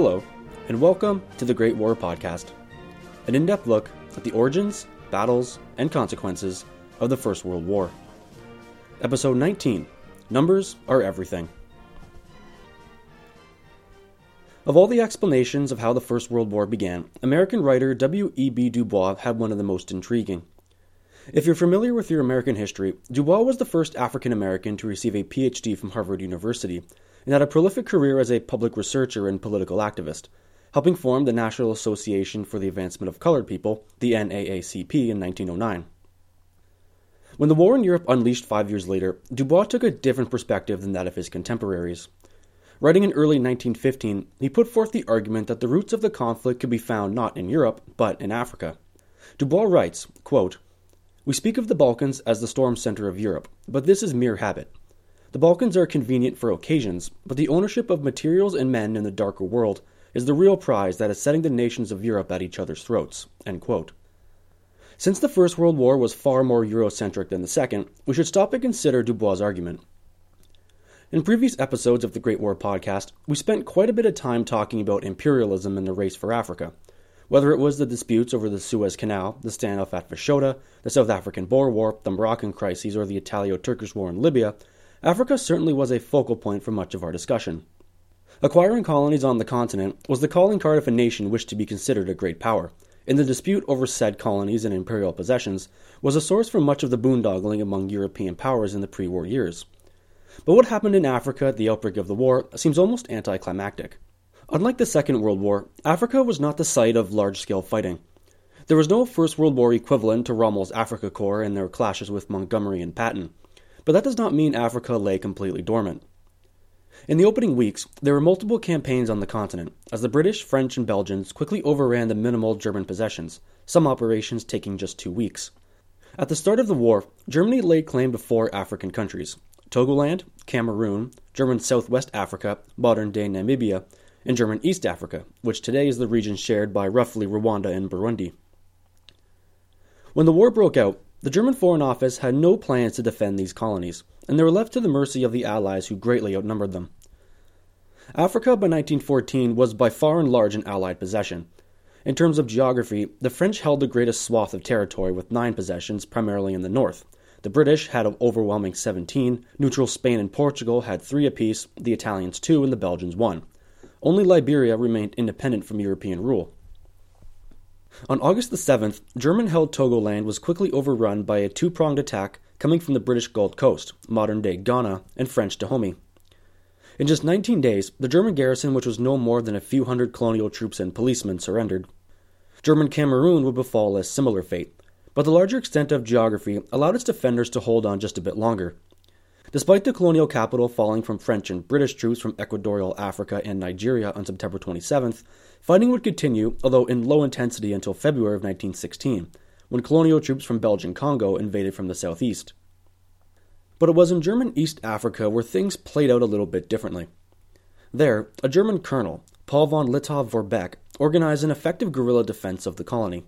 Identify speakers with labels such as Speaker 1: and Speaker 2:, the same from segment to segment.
Speaker 1: Hello, and welcome to the Great War Podcast, an in depth look at the origins, battles, and consequences of the First World War. Episode 19 Numbers Are Everything. Of all the explanations of how the First World War began, American writer W.E.B. Du Bois had one of the most intriguing. If you're familiar with your American history, Du Bois was the first African American to receive a PhD from Harvard University and had a prolific career as a public researcher and political activist, helping form the National Association for the Advancement of Colored People, the NAACP, in 1909. When the war in Europe unleashed five years later, Du Bois took a different perspective than that of his contemporaries. Writing in early 1915, he put forth the argument that the roots of the conflict could be found not in Europe, but in Africa. Du Bois writes, quote, We speak of the Balkans as the storm center of Europe, but this is mere habit. The Balkans are convenient for occasions, but the ownership of materials and men in the darker world is the real prize that is setting the nations of Europe at each other's throats. Since the First World War was far more Eurocentric than the Second, we should stop and consider Du Bois' argument. In previous episodes of the Great War podcast, we spent quite a bit of time talking about imperialism and the race for Africa. Whether it was the disputes over the Suez Canal, the standoff at Fashoda, the South African Boer War, the Moroccan crises, or the Italo Turkish War in Libya, Africa certainly was a focal point for much of our discussion. Acquiring colonies on the continent was the calling card if a nation wished to be considered a great power, and the dispute over said colonies and imperial possessions was a source for much of the boondoggling among European powers in the pre war years. But what happened in Africa at the outbreak of the war seems almost anticlimactic. Unlike the Second World War, Africa was not the site of large scale fighting. There was no First World War equivalent to Rommel's Afrika Korps and their clashes with Montgomery and Patton but that does not mean Africa lay completely dormant. In the opening weeks, there were multiple campaigns on the continent, as the British, French, and Belgians quickly overran the minimal German possessions, some operations taking just two weeks. At the start of the war, Germany laid claim to four African countries Togoland, Cameroon, German Southwest Africa, modern day Namibia, and German East Africa, which today is the region shared by roughly Rwanda and Burundi. When the war broke out, the German Foreign Office had no plans to defend these colonies, and they were left to the mercy of the Allies who greatly outnumbered them. Africa by 1914 was by far and large an Allied possession. In terms of geography, the French held the greatest swath of territory with nine possessions, primarily in the north. The British had an overwhelming 17, neutral Spain and Portugal had three apiece, the Italians two, and the Belgians one. Only Liberia remained independent from European rule. On August the 7th, German held Togoland was quickly overrun by a two pronged attack coming from the British Gold Coast, modern day Ghana, and French Dahomey. In just 19 days, the German garrison, which was no more than a few hundred colonial troops and policemen, surrendered. German Cameroon would befall a similar fate, but the larger extent of geography allowed its defenders to hold on just a bit longer. Despite the colonial capital falling from French and British troops from Equatorial Africa and Nigeria on September 27th, fighting would continue, although in low intensity, until February of 1916, when colonial troops from Belgian Congo invaded from the southeast. But it was in German East Africa where things played out a little bit differently. There, a German colonel, Paul von Lettow-Vorbeck, organized an effective guerrilla defense of the colony.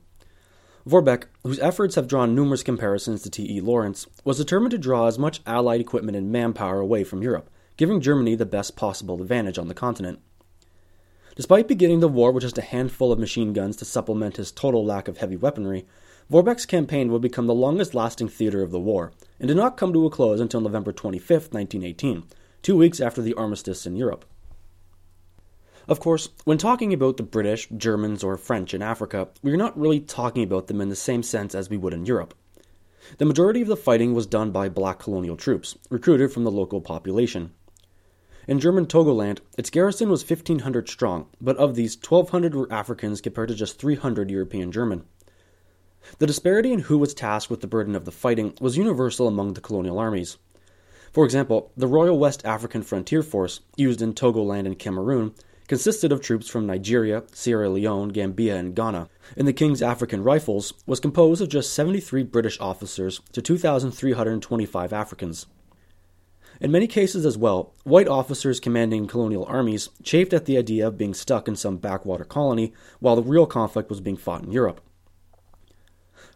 Speaker 1: Vorbeck, whose efforts have drawn numerous comparisons to T.E. Lawrence, was determined to draw as much Allied equipment and manpower away from Europe, giving Germany the best possible advantage on the continent. Despite beginning the war with just a handful of machine guns to supplement his total lack of heavy weaponry, Vorbeck's campaign would become the longest lasting theater of the war, and did not come to a close until November 25, 1918, two weeks after the armistice in Europe. Of course, when talking about the British, Germans, or French in Africa, we are not really talking about them in the same sense as we would in Europe. The majority of the fighting was done by black colonial troops, recruited from the local population. In German Togoland, its garrison was 1,500 strong, but of these, 1,200 were Africans compared to just 300 European German. The disparity in who was tasked with the burden of the fighting was universal among the colonial armies. For example, the Royal West African Frontier Force, used in Togoland and Cameroon, consisted of troops from Nigeria, Sierra Leone, Gambia, and Ghana, and the King's African Rifles was composed of just 73 British officers to 2,325 Africans. In many cases as well, white officers commanding colonial armies chafed at the idea of being stuck in some backwater colony while the real conflict was being fought in Europe.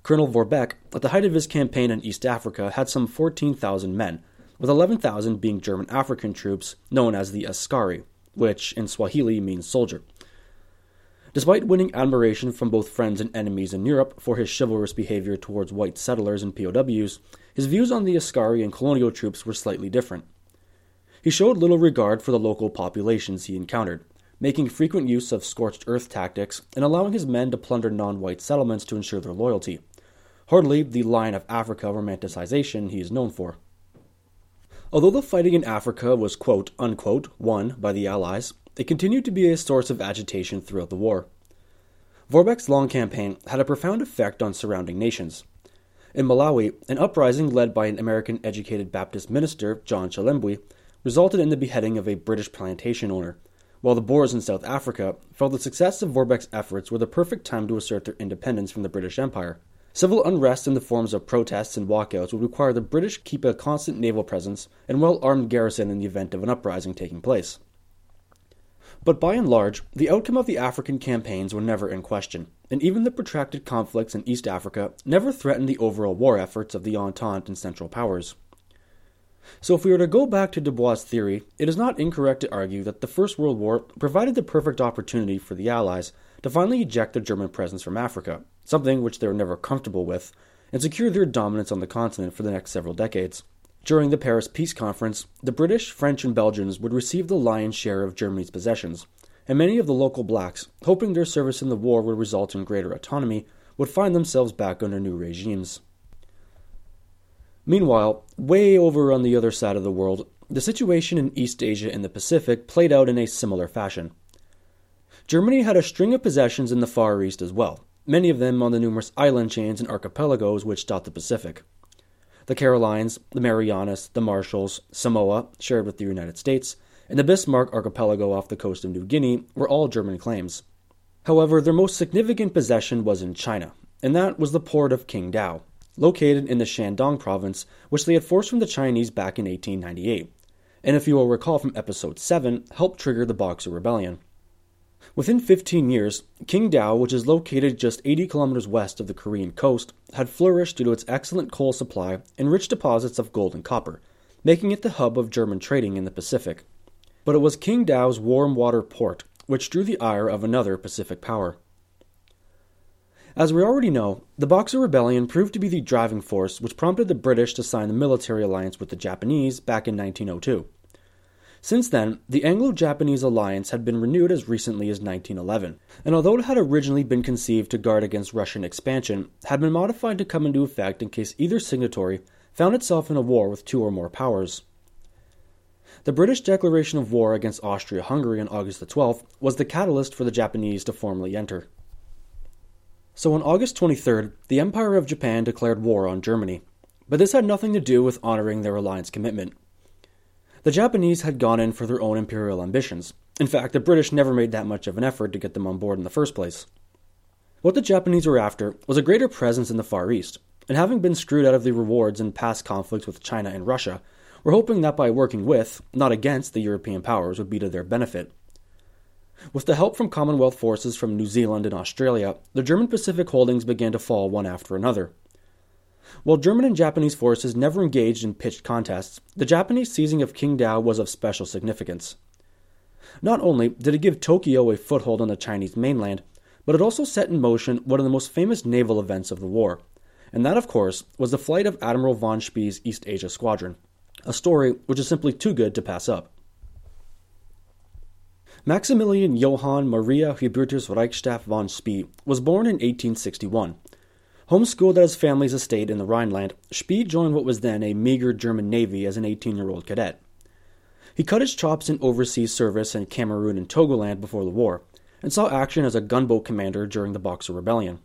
Speaker 1: Colonel Vorbeck, at the height of his campaign in East Africa, had some 14,000 men, with 11,000 being German African troops known as the Askari which in Swahili means soldier, Despite winning admiration from both friends and enemies in Europe for his chivalrous behavior towards white settlers and POWs, his views on the Askari and colonial troops were slightly different. He showed little regard for the local populations he encountered, making frequent use of scorched earth tactics and allowing his men to plunder non white settlements to ensure their loyalty. Hardly the Lion of Africa romanticization he is known for. Although the fighting in Africa was quote unquote won by the Allies, it continued to be a source of agitation throughout the war. Vorbeck's long campaign had a profound effect on surrounding nations. In Malawi, an uprising led by an American educated Baptist minister, John Chilembwe, resulted in the beheading of a British plantation owner, while the Boers in South Africa felt the success of Vorbeck's efforts were the perfect time to assert their independence from the British Empire. Civil unrest in the forms of protests and walkouts would require the British keep a constant naval presence and well armed garrison in the event of an uprising taking place. But by and large, the outcome of the African campaigns were never in question, and even the protracted conflicts in East Africa never threatened the overall war efforts of the Entente and Central Powers. So, if we were to go back to Du Bois' theory, it is not incorrect to argue that the First World War provided the perfect opportunity for the Allies to finally eject the German presence from Africa, something which they were never comfortable with, and secure their dominance on the continent for the next several decades. During the Paris Peace Conference, the British, French, and Belgians would receive the lion's share of Germany's possessions, and many of the local blacks, hoping their service in the war would result in greater autonomy, would find themselves back under new regimes. Meanwhile, way over on the other side of the world, the situation in East Asia and the Pacific played out in a similar fashion. Germany had a string of possessions in the Far East as well, many of them on the numerous island chains and archipelagos which dot the Pacific. The Carolines, the Marianas, the Marshalls, Samoa, shared with the United States, and the Bismarck Archipelago off the coast of New Guinea were all German claims. However, their most significant possession was in China, and that was the port of Qingdao, located in the Shandong province, which they had forced from the Chinese back in 1898, and if you will recall from episode 7, helped trigger the Boxer Rebellion. Within 15 years, Qingdao, which is located just 80 kilometers west of the Korean coast, had flourished due to its excellent coal supply and rich deposits of gold and copper, making it the hub of German trading in the Pacific. But it was Qingdao's warm water port which drew the ire of another Pacific power. As we already know, the Boxer Rebellion proved to be the driving force which prompted the British to sign the military alliance with the Japanese back in 1902. Since then, the Anglo Japanese alliance had been renewed as recently as 1911, and although it had originally been conceived to guard against Russian expansion, had been modified to come into effect in case either signatory found itself in a war with two or more powers. The British declaration of war against Austria Hungary on August the 12th was the catalyst for the Japanese to formally enter. So on August 23rd, the Empire of Japan declared war on Germany, but this had nothing to do with honoring their alliance commitment. The Japanese had gone in for their own imperial ambitions. In fact, the British never made that much of an effort to get them on board in the first place. What the Japanese were after was a greater presence in the Far East, and having been screwed out of the rewards in past conflicts with China and Russia, were hoping that by working with, not against, the European powers would be to their benefit. With the help from Commonwealth forces from New Zealand and Australia, the German Pacific holdings began to fall one after another. While German and Japanese forces never engaged in pitched contests, the Japanese seizing of Qingdao was of special significance. Not only did it give Tokyo a foothold on the Chinese mainland, but it also set in motion one of the most famous naval events of the war, and that, of course, was the flight of Admiral von Spee's East Asia Squadron, a story which is simply too good to pass up. Maximilian Johann Maria Hubertus Reichstadt von Spee was born in 1861 Homeschooled at his family's estate in the Rhineland, Spee joined what was then a meager German navy as an 18 year old cadet. He cut his chops in overseas service in Cameroon and Togoland before the war, and saw action as a gunboat commander during the Boxer Rebellion.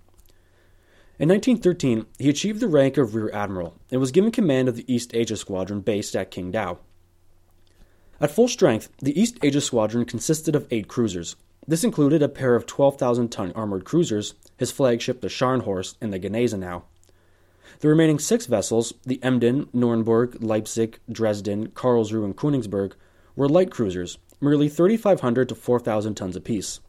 Speaker 1: In 1913, he achieved the rank of Rear Admiral and was given command of the East Asia Squadron based at Qingdao. At full strength, the East Asia Squadron consisted of eight cruisers, this included a pair of 12,000 ton armored cruisers, his flagship the Scharnhorst and the Gneisenau. The remaining six vessels, the Emden, Nuremberg, Leipzig, Dresden, Karlsruhe, and Königsberg, were light cruisers, merely 3,500 to 4,000 tons apiece.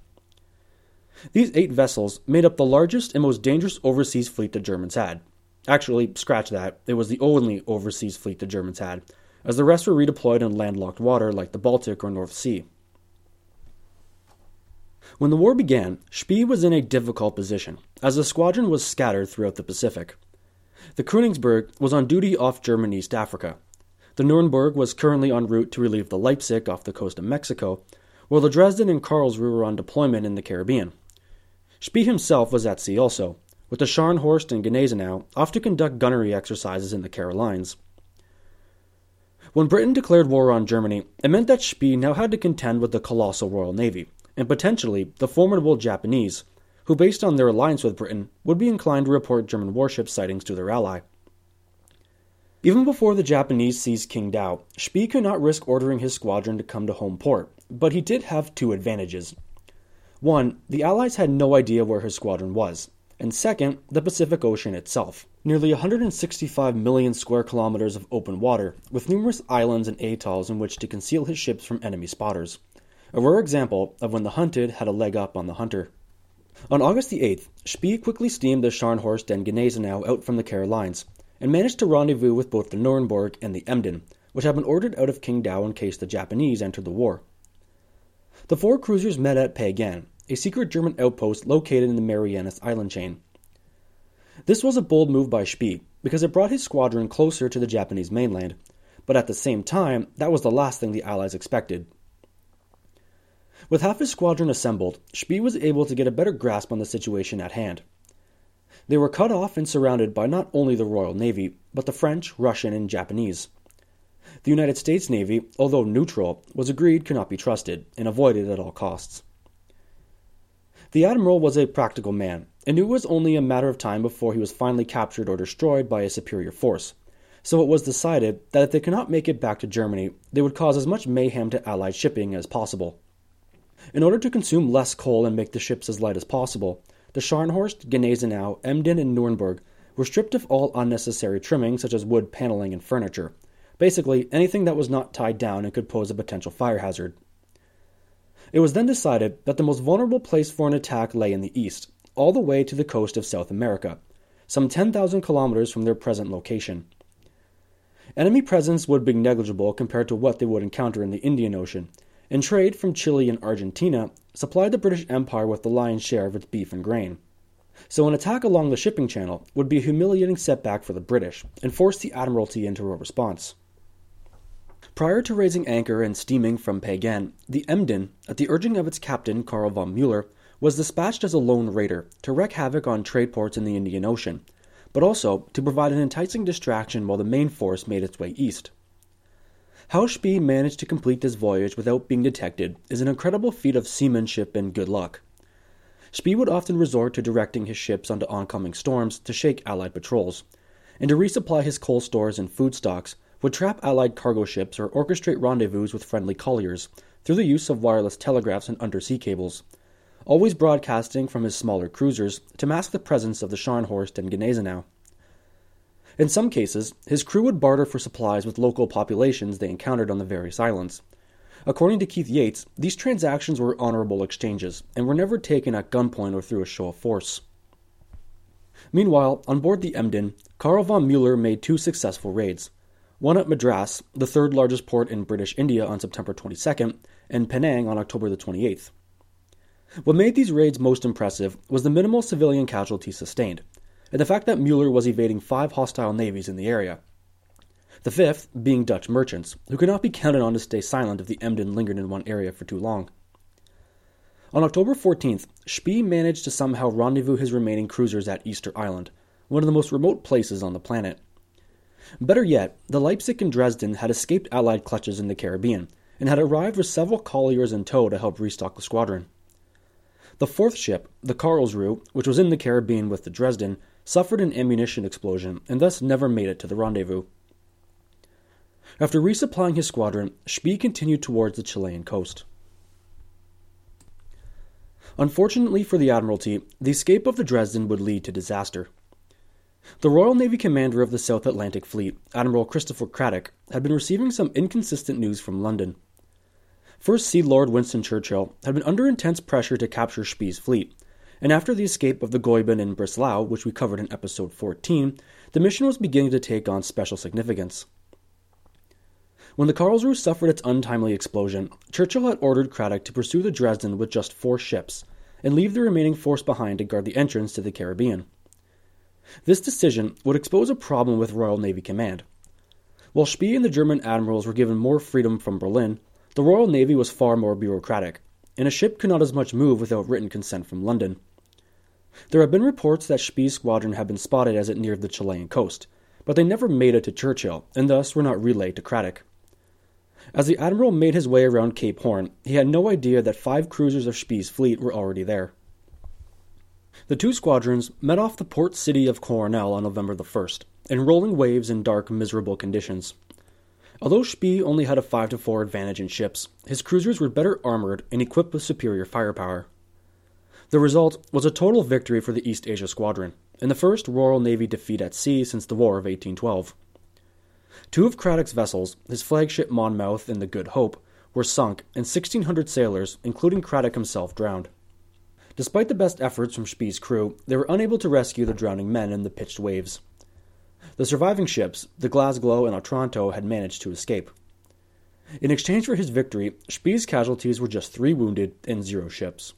Speaker 1: These eight vessels made up the largest and most dangerous overseas fleet the Germans had. Actually, scratch that, it was the only overseas fleet the Germans had, as the rest were redeployed in landlocked water like the Baltic or North Sea. When the war began, Spee was in a difficult position, as the squadron was scattered throughout the Pacific. The Königsberg was on duty off German East Africa. The Nuremberg was currently en route to relieve the Leipzig off the coast of Mexico, while the Dresden and Karlsruhe were on deployment in the Caribbean. Spee himself was at sea also, with the Scharnhorst and Gneisenau off to conduct gunnery exercises in the Carolines. When Britain declared war on Germany, it meant that Spee now had to contend with the colossal Royal Navy, and potentially the formidable Japanese, who, based on their alliance with Britain, would be inclined to report German warship sightings to their ally. Even before the Japanese seized King Qingdao, Spee could not risk ordering his squadron to come to home port, but he did have two advantages. One, the Allies had no idea where his squadron was, and second, the Pacific Ocean itself. Nearly 165 million square kilometers of open water, with numerous islands and atolls in which to conceal his ships from enemy spotters. A rare example of when the hunted had a leg up on the hunter. On August the 8th, Spee quickly steamed the Scharnhorst and Gneisenau out from the Carolines, and managed to rendezvous with both the Nuremberg and the Emden, which had been ordered out of Qingdao in case the Japanese entered the war. The four cruisers met at Pagan, a secret German outpost located in the Marianas Island chain. This was a bold move by Spee because it brought his squadron closer to the Japanese mainland, but at the same time, that was the last thing the Allies expected. With half his squadron assembled, Spee was able to get a better grasp on the situation at hand. They were cut off and surrounded by not only the Royal Navy, but the French, Russian, and Japanese. The United States Navy, although neutral, was agreed could not be trusted and avoided at all costs. The admiral was a practical man and knew it was only a matter of time before he was finally captured or destroyed by a superior force. So it was decided that if they could not make it back to Germany, they would cause as much mayhem to Allied shipping as possible. In order to consume less coal and make the ships as light as possible, the Scharnhorst, Gneisenau, Emden, and Nuremberg were stripped of all unnecessary trimming such as wood paneling and furniture. Basically, anything that was not tied down and could pose a potential fire hazard. It was then decided that the most vulnerable place for an attack lay in the east, all the way to the coast of South America, some 10,000 kilometers from their present location. Enemy presence would be negligible compared to what they would encounter in the Indian Ocean, and trade from Chile and Argentina supplied the British Empire with the lion's share of its beef and grain. So an attack along the shipping channel would be a humiliating setback for the British and force the Admiralty into a response. Prior to raising anchor and steaming from Pagan, the Emden, at the urging of its captain Karl von Mueller, was dispatched as a lone raider to wreak havoc on trade ports in the Indian Ocean, but also to provide an enticing distraction while the main force made its way east. How Spee managed to complete this voyage without being detected is an incredible feat of seamanship and good luck. Spee would often resort to directing his ships onto oncoming storms to shake Allied patrols, and to resupply his coal stores and food stocks, would trap Allied cargo ships or orchestrate rendezvous with friendly colliers through the use of wireless telegraphs and undersea cables, always broadcasting from his smaller cruisers to mask the presence of the Scharnhorst and Gneisenau. In some cases, his crew would barter for supplies with local populations they encountered on the various islands. According to Keith Yates, these transactions were honorable exchanges and were never taken at gunpoint or through a show of force. Meanwhile, on board the Emden, Karl von Mueller made two successful raids one at Madras, the third largest port in British India, on September 22nd, and Penang on October the 28th. What made these raids most impressive was the minimal civilian casualties sustained, and the fact that Mueller was evading five hostile navies in the area. The fifth being Dutch merchants, who could not be counted on to stay silent if the Emden lingered in one area for too long. On October 14th, Spee managed to somehow rendezvous his remaining cruisers at Easter Island, one of the most remote places on the planet. Better yet, the Leipzig and Dresden had escaped Allied clutches in the Caribbean and had arrived with several colliers in tow to help restock the squadron. The fourth ship, the Karlsruhe, which was in the Caribbean with the Dresden, suffered an ammunition explosion and thus never made it to the rendezvous. After resupplying his squadron, Spee continued towards the Chilean coast. Unfortunately for the Admiralty, the escape of the Dresden would lead to disaster. The Royal Navy commander of the South Atlantic Fleet, Admiral Christopher Cradock, had been receiving some inconsistent news from London. First Sea Lord Winston Churchill had been under intense pressure to capture Spee's fleet, and after the escape of the Goeben and Breslau, which we covered in episode 14, the mission was beginning to take on special significance. When the Karlsruhe suffered its untimely explosion, Churchill had ordered Cradock to pursue the Dresden with just four ships, and leave the remaining force behind to guard the entrance to the Caribbean. This decision would expose a problem with Royal Navy Command. While Spee and the German admirals were given more freedom from Berlin, the Royal Navy was far more bureaucratic, and a ship could not as much move without written consent from London. There have been reports that Spee's squadron had been spotted as it neared the Chilean coast, but they never made it to Churchill, and thus were not relayed to Cradock. As the admiral made his way around Cape Horn, he had no idea that five cruisers of Spee's fleet were already there. The two squadrons met off the port city of Coronel on November the 1st, in rolling waves and dark, miserable conditions. Although Spee only had a 5 to 4 advantage in ships, his cruisers were better armored and equipped with superior firepower. The result was a total victory for the East Asia Squadron, and the first Royal Navy defeat at sea since the War of 1812. Two of Cradock's vessels, his flagship Monmouth and the Good Hope, were sunk, and 1,600 sailors, including Cradock himself, drowned. Despite the best efforts from Spee's crew, they were unable to rescue the drowning men in the pitched waves. The surviving ships, the Glasgow and Otranto, had managed to escape. In exchange for his victory, Spee's casualties were just three wounded and zero ships.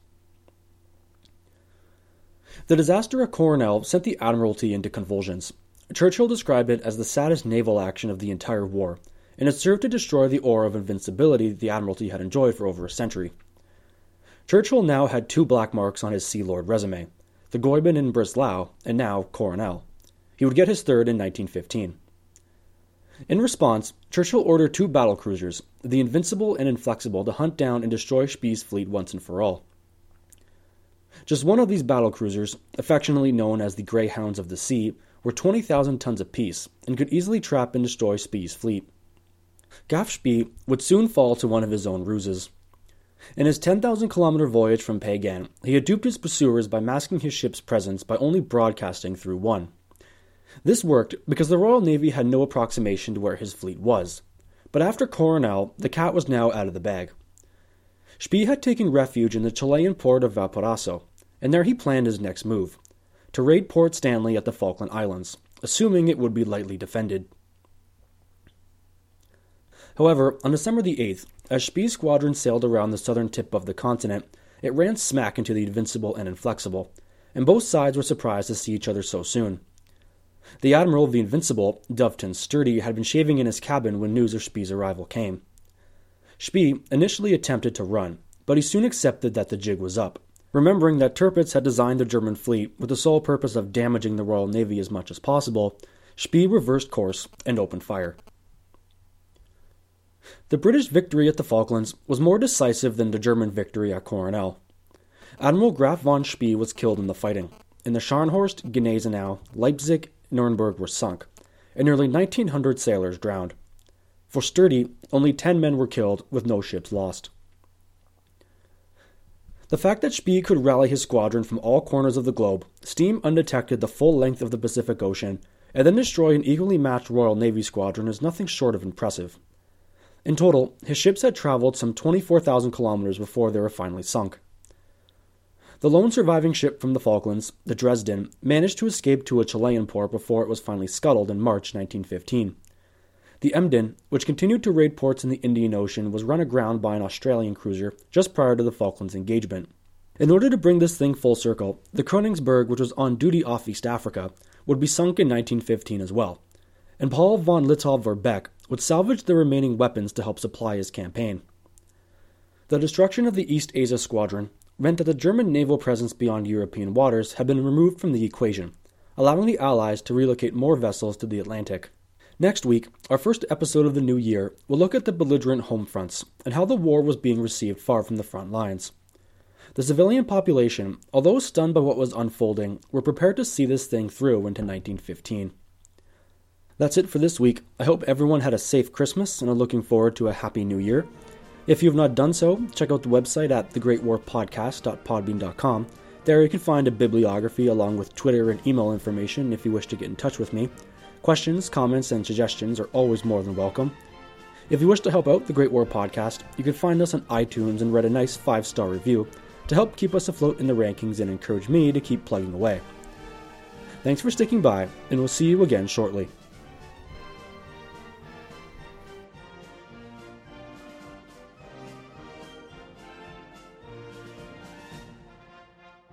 Speaker 1: The disaster at Coronel sent the Admiralty into convulsions. Churchill described it as the saddest naval action of the entire war, and it served to destroy the aura of invincibility the Admiralty had enjoyed for over a century. Churchill now had two black marks on his Sea Lord resume the Goeben in Breslau, and now Coronel. He would get his third in 1915. In response, Churchill ordered two battle cruisers, the Invincible and Inflexible, to hunt down and destroy Spee's fleet once and for all. Just one of these battle cruisers, affectionately known as the Greyhounds of the Sea, were 20,000 tons apiece and could easily trap and destroy Spee's fleet. Graf Spee would soon fall to one of his own ruses. In his 10,000 kilometer voyage from Pagan, he had duped his pursuers by masking his ship's presence by only broadcasting through one. This worked because the Royal Navy had no approximation to where his fleet was. But after Coronel, the cat was now out of the bag. Spee had taken refuge in the Chilean port of Valparaiso, and there he planned his next move to raid Port Stanley at the Falkland Islands, assuming it would be lightly defended. However, on December the 8th, as Spee's squadron sailed around the southern tip of the continent, it ran smack into the Invincible and Inflexible, and both sides were surprised to see each other so soon. The admiral of the Invincible, Doveton Sturdee, had been shaving in his cabin when news of Spee's arrival came. Spee initially attempted to run, but he soon accepted that the jig was up, remembering that Tirpitz had designed the German fleet with the sole purpose of damaging the Royal Navy as much as possible. Spee reversed course and opened fire. The British victory at the Falklands was more decisive than the German victory at Coronel. Admiral Graf von Spee was killed in the fighting, and the Scharnhorst, Gneisenau, Leipzig, Nuremberg were sunk, and nearly 1,900 sailors drowned. For Sturdee, only 10 men were killed, with no ships lost. The fact that Spee could rally his squadron from all corners of the globe, steam undetected the full length of the Pacific Ocean, and then destroy an equally matched Royal Navy squadron is nothing short of impressive. In total, his ships had traveled some 24,000 kilometers before they were finally sunk. The lone surviving ship from the Falklands, the Dresden, managed to escape to a Chilean port before it was finally scuttled in March 1915. The Emden, which continued to raid ports in the Indian Ocean, was run aground by an Australian cruiser just prior to the Falklands engagement. In order to bring this thing full circle, the Koenigsberg, which was on duty off East Africa, would be sunk in 1915 as well, and Paul von Lettow-Vorbeck would salvage the remaining weapons to help supply his campaign. The destruction of the East Asia Squadron meant that the German naval presence beyond European waters had been removed from the equation, allowing the Allies to relocate more vessels to the Atlantic. Next week, our first episode of the new year will look at the belligerent home fronts and how the war was being received far from the front lines. The civilian population, although stunned by what was unfolding, were prepared to see this thing through into 1915. That's it for this week. I hope everyone had a safe Christmas and are looking forward to a happy new year. If you have not done so, check out the website at thegreatwarpodcast.podbean.com. There you can find a bibliography along with Twitter and email information if you wish to get in touch with me. Questions, comments, and suggestions are always more than welcome. If you wish to help out the Great War Podcast, you can find us on iTunes and write a nice five star review to help keep us afloat in the rankings and encourage me to keep plugging away. Thanks for sticking by, and we'll see you again shortly.